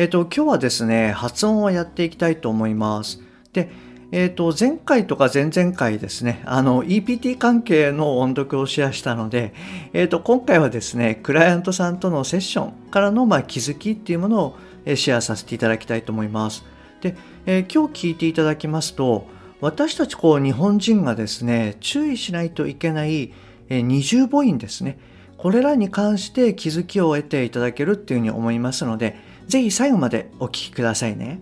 えっ、と今日はですね発音をやっていきたいと思います。でえっ、と前回とか前々回ですねあの EPT 関係の音読をシェアしたので、えっと今回はですねクライアントさんとのセッションからのまあ気づきっていうものをシェアさせていただきたいと思います。で、え、今日聞いていただきますと私たちこう日本人がですね注意しないといけない二重母音ですね。これらに関して気づきを得ていただけるっていうふうに思いますのでぜひ最後までお聞きくださいね、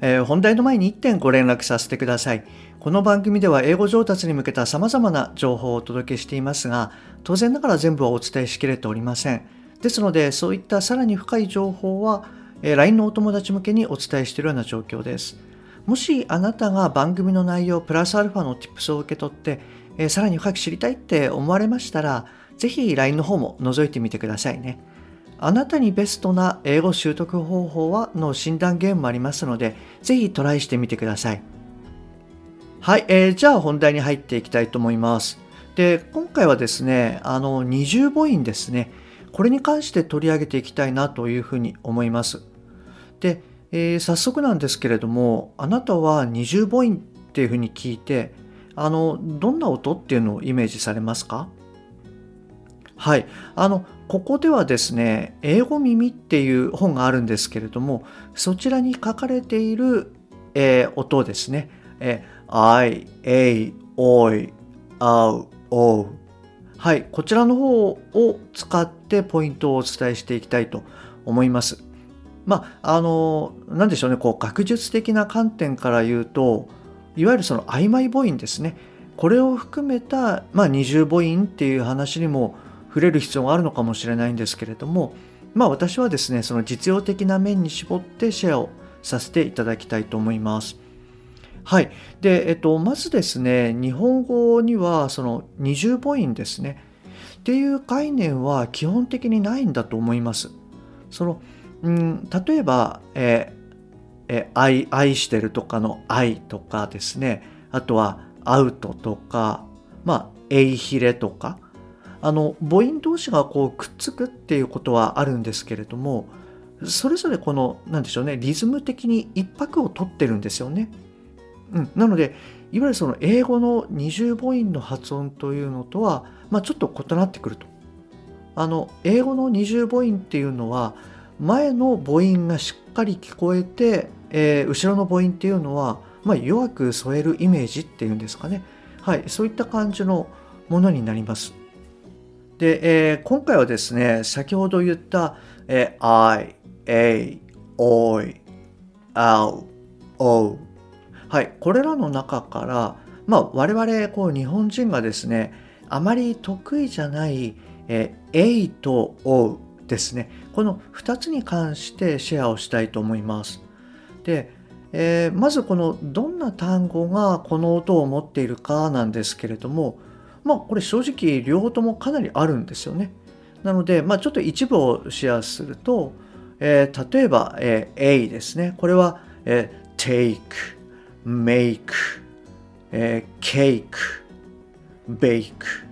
えー、本題の前に1点ご連絡させてくださいこの番組では英語上達に向けた様々な情報をお届けしていますが当然ながら全部はお伝えしきれておりませんですのでそういったさらに深い情報はえ LINE のお友達向けにお伝えしているような状況です。もしあなたが番組の内容プラスアルファの Tips を受け取って、えー、さらに深く知りたいって思われましたら、ぜひ LINE の方も覗いてみてくださいね。あなたにベストな英語習得方法はの診断ゲームもありますので、ぜひトライしてみてください。はい、えー、じゃあ本題に入っていきたいと思います。で、今回はですね、あの、二重母音ですね。これに関して取り上げていきたいなというふうに思います。で、えー、早速なんですけれどもあなたは二重母音っていうふうに聞いてあのどんな音っていうのをイメージされますか？はい。あのここではですね英語耳っていう本があるんですけれどもそちらに書かれている、えー、音ですね、えー、I, A, O, I, O, O はい。こちらの方を使ってポイントをお伝えしていきたいと思います。まああの何でしょうね。こう学術的な観点から言うといわゆるその曖昧母音ですね。これを含めた、まあ、二重母音っていう話にも触れる必要があるのかもしれないんですけれどもまあ私はですねその実用的な面に絞ってシェアをさせていただきたいと思います。はい。で、えっと、まずですね、日本語にはその二重母音ですね。っていう概念は基本的にないんだと思います。そのうん、例えば、えー、え愛愛してるとかの愛とかですねあとはアウトとかまあエイヒレとかあの母音同士がこうくっつくっていうことはあるんですけれどもそれぞれこの何でしょうねリズム的に一拍を取ってるんですよね。うん、なのでいわゆるその英語の二重母音の発音というのとは、まあ、ちょっと異なってくると。あの英語の二重母音っていうのは前の母音がしっかり聞こえて、えー、後ろの母音っていうのは、まあ、弱く添えるイメージっていうんですかね、はい、そういった感じのものになります。で、えー、今回はですね先ほど言った、えー、I, A, O, O, O はいこれらの中からまあ我々こう日本人がですねあまり得意じゃない、えー、A と O ですね。この2つに関してシェアをしたいと思います。で、えー、まずこのどんな単語がこの音を持っているかなんですけれどもまあこれ正直両方ともかなりあるんですよねなので、まあ、ちょっと一部をシェアすると、えー、例えば、えー、A ですねこれは、えー、take make、えー、cake bake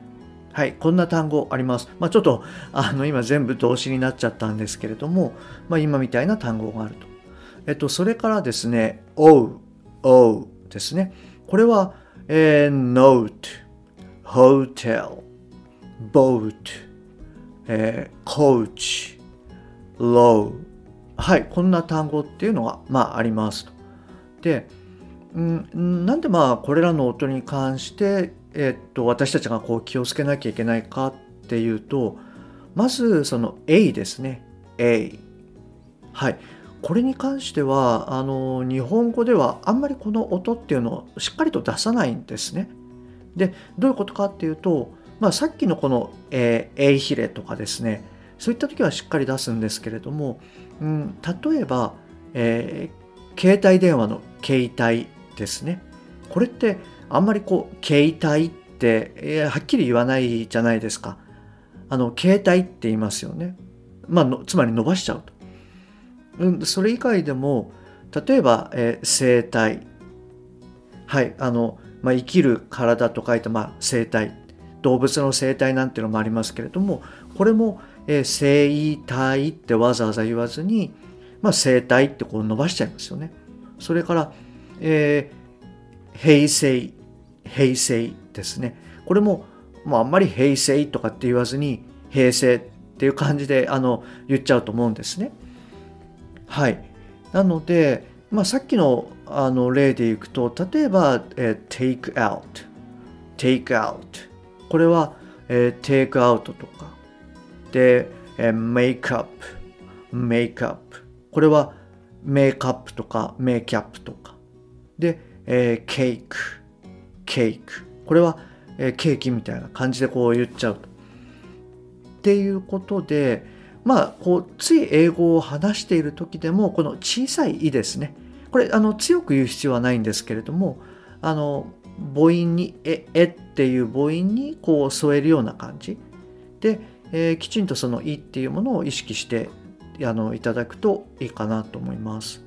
はい、こんな単語あります。まあ、ちょっとあの今全部動詞になっちゃったんですけれども、まあ、今みたいな単語があると。えっと、それからですね、o, o ですね。これは、えー、note, hotel, boat, えー、coach, low はい、こんな単語っていうのが、まあ、ありますと。で、うん、なんでまあこれらの音に関してえー、っと私たちがこう気をつけなきゃいけないかっていうとまずその A ですね。A はい。これに関してはあの日本語ではあんまりこの音っていうのをしっかりと出さないんですね。でどういうことかっていうと、まあ、さっきのこの、えー、A ヒレとかですねそういった時はしっかり出すんですけれども、うん、例えばえー、携帯電話の携帯ですね。これってあんまりこう携帯って、えー、はっきり言わないじゃないですか。あの携帯って言いますよね。まあ、つまり伸ばしちゃうと。うん、それ以外でも例えば、えー、生体はいあの、まあ、生きる体と書いて、まあ、生体動物の生態なんていうのもありますけれどもこれも、えー、生体ってわざわざ言わずに、まあ、生体ってこう伸ばしちゃいますよね。それから、えー、平成平成ですね。これも、まあ、あんまり平成とかって言わずに平成っていう感じであの言っちゃうと思うんですね。はい。なので、まあ、さっきのあの例でいくと例えば、えー、take out take out これは、えー、テイクアウトとか。で、えー、メイクアップメイクアップこれはメイクアップとかメイキャップとか。で、えー、ケークケークこれは、えー、ケーキみたいな感じでこう言っちゃうと。っていうことでまあこうつい英語を話している時でもこの小さい「い」ですね。これあの強く言う必要はないんですけれどもあの母音に「え」えっていう母音にこう添えるような感じで、えー、きちんとその「い」っていうものを意識してあのいただくといいかなと思います。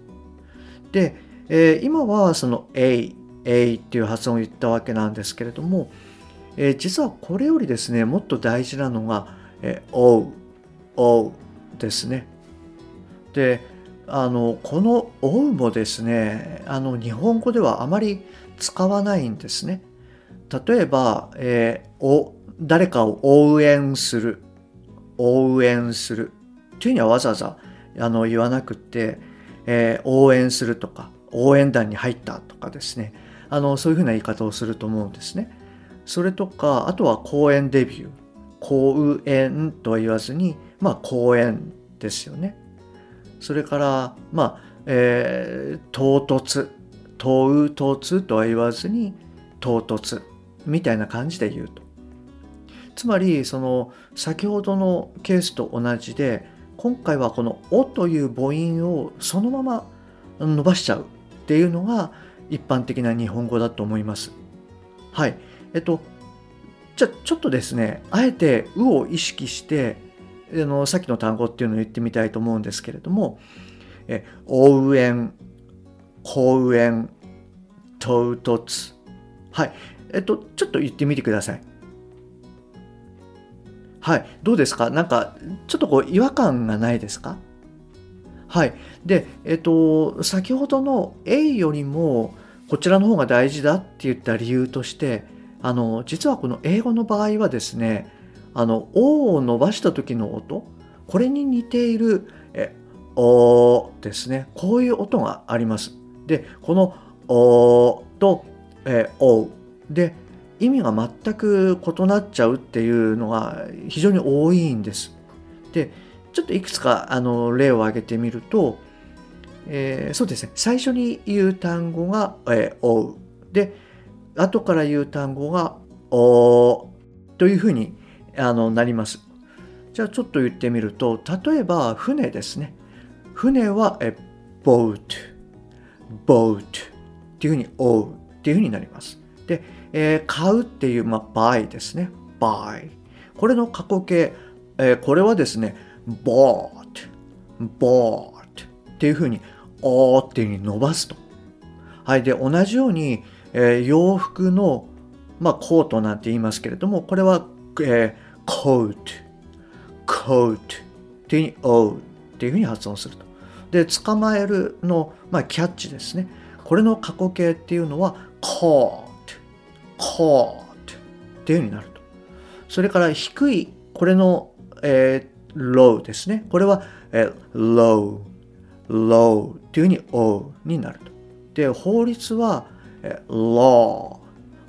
で、えー、今はその「A」「A」っていう発音を言ったわけなんですけれども、えー、実はこれよりですねもっと大事なのが「えー、おう」「おう」ですね。であのこの「おう」もですねあの日本語ではあまり使わないんですね。例えば、えー、お誰かを応援する応援するというにはわざわざあの言わなくて、えー、応援するとか応援団に入ったとかですねあのそういうふうな言い方をすると思うんですね。それとかあとは公演デビュー公演とは言わずにまあ公演ですよね。それからまあ、えー、唐突唐突とは言わずに唐突みたいな感じで言うと。つまりその先ほどのケースと同じで今回はこの「お」という母音をそのまま伸ばしちゃうっていうのが一般的な日本語だと思います。はい。えっと、じゃちょっとですね、あえて「う」を意識してあのさっきの単語っていうのを言ってみたいと思うんですけれども「え応援」「公園」「唐突」はい。えっと、ちょっと言ってみてください。はい。どうですか？なんか、ちょっとこう、違和感がないですか？はい。で、えっと、先ほどの A よりも、こちらの方が大事だって言った理由として、あの、実はこの英語の場合はですね、あの、O を伸ばした時の音、これに似ている、え、おですね。こういう音があります。で、このおと、え、おで意味が全く異なっちゃうっていうのが非常に多いんです。でちょっといくつかあの例を挙げてみると、えー、そうですね最初に言う単語が「えー、追う」で後から言う単語が「お」というふうにあのなります。じゃあちょっと言ってみると例えば船ですね。船はえ「boat」「boat」っていうふうに「追う」っていうふうになります。で、えー、買うっていう、まあ、buy ですね。buy。これの過去形、えー、これはですね、bought、bought っていうふうに、おーっていうふうに伸ばすと。はい。で、同じように、えー、洋服の、まあ、コートなんて言いますけれども、これは、えー、coat、coat っていうふうに、おうっていうふうに発音すると。で、捕まえるの、まあ、キャッチですね。これの過去形っていうのは、call caught っていう風になると。それから低い、これの、えー、low ですね。これは、えー、low, low っていう風に o になると。で、法律は、えー、law,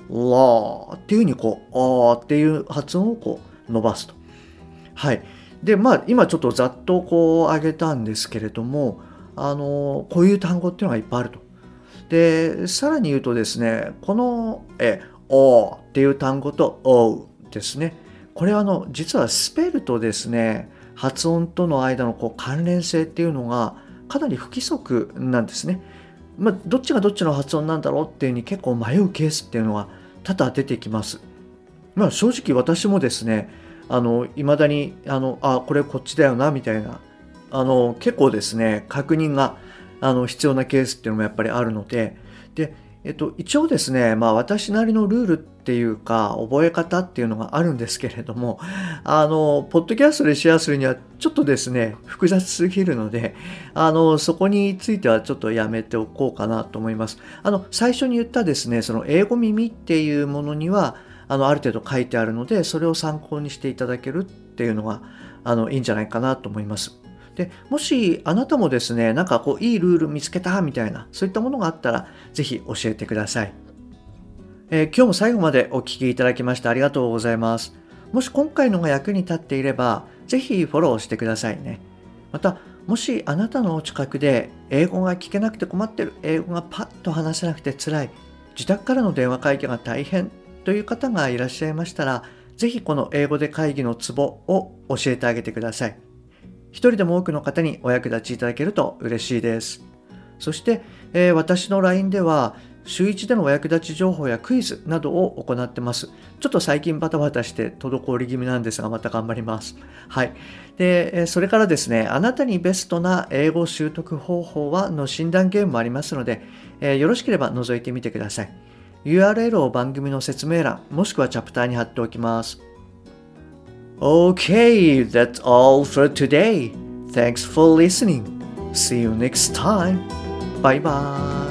law っていう風にこう、おっていう発音をこう伸ばすと。はい。で、まあ、今ちょっとざっとこう挙げたんですけれども、あのこういう単語っていうのがいっぱいあると。で、さらに言うとですね、この、え、おっていう単語とおうですね。これはあの、実はスペルとですね、発音との間のこう関連性っていうのがかなり不規則なんですね。まあ、どっちがどっちの発音なんだろうっていうに結構迷うケースっていうのは多々出てきます。まあ、正直私もですねあの未だにあのあこれこっちだよなみたいなあの結構ですね確認があの必要なケースっていうのもやっぱりあるのででえっと、一応ですね、まあ私なりのルールっていうか、覚え方っていうのがあるんですけれども、あの、ポッドキャストでシェアするにはちょっとですね、複雑すぎるので、あの、そこについてはちょっとやめておこうかなと思います。あの、最初に言ったですね、その英語耳っていうものには、あの、ある程度書いてあるので、それを参考にしていただけるっていうのが、あの、いいんじゃないかなと思います。でもしあなたもですねなんかこういいルール見つけたみたいなそういったものがあったら是非教えてください、えー、今日も最後までお聴きいただきましてありがとうございます。もし今回のが役に立っていれば是非フォローしてくださいね。またもしあなたのお近くで英語が聞けなくて困ってる英語がパッと話せなくて辛い自宅からの電話会議が大変という方がいらっしゃいましたら是非この英語で会議のツボを教えてあげてください一人でも多くの方にお役立ちいただけると嬉しいです。そして、えー、私の LINE では週1でのお役立ち情報やクイズなどを行ってます。ちょっと最近バタバタして滞り気味なんですが、また頑張ります。はい。で、それからですね、あなたにベストな英語習得方法はの診断ゲームもありますので、えー、よろしければ覗いてみてください。URL を番組の説明欄、もしくはチャプターに貼っておきます。Okay, that's all for today. Thanks for listening. See you next time. Bye bye.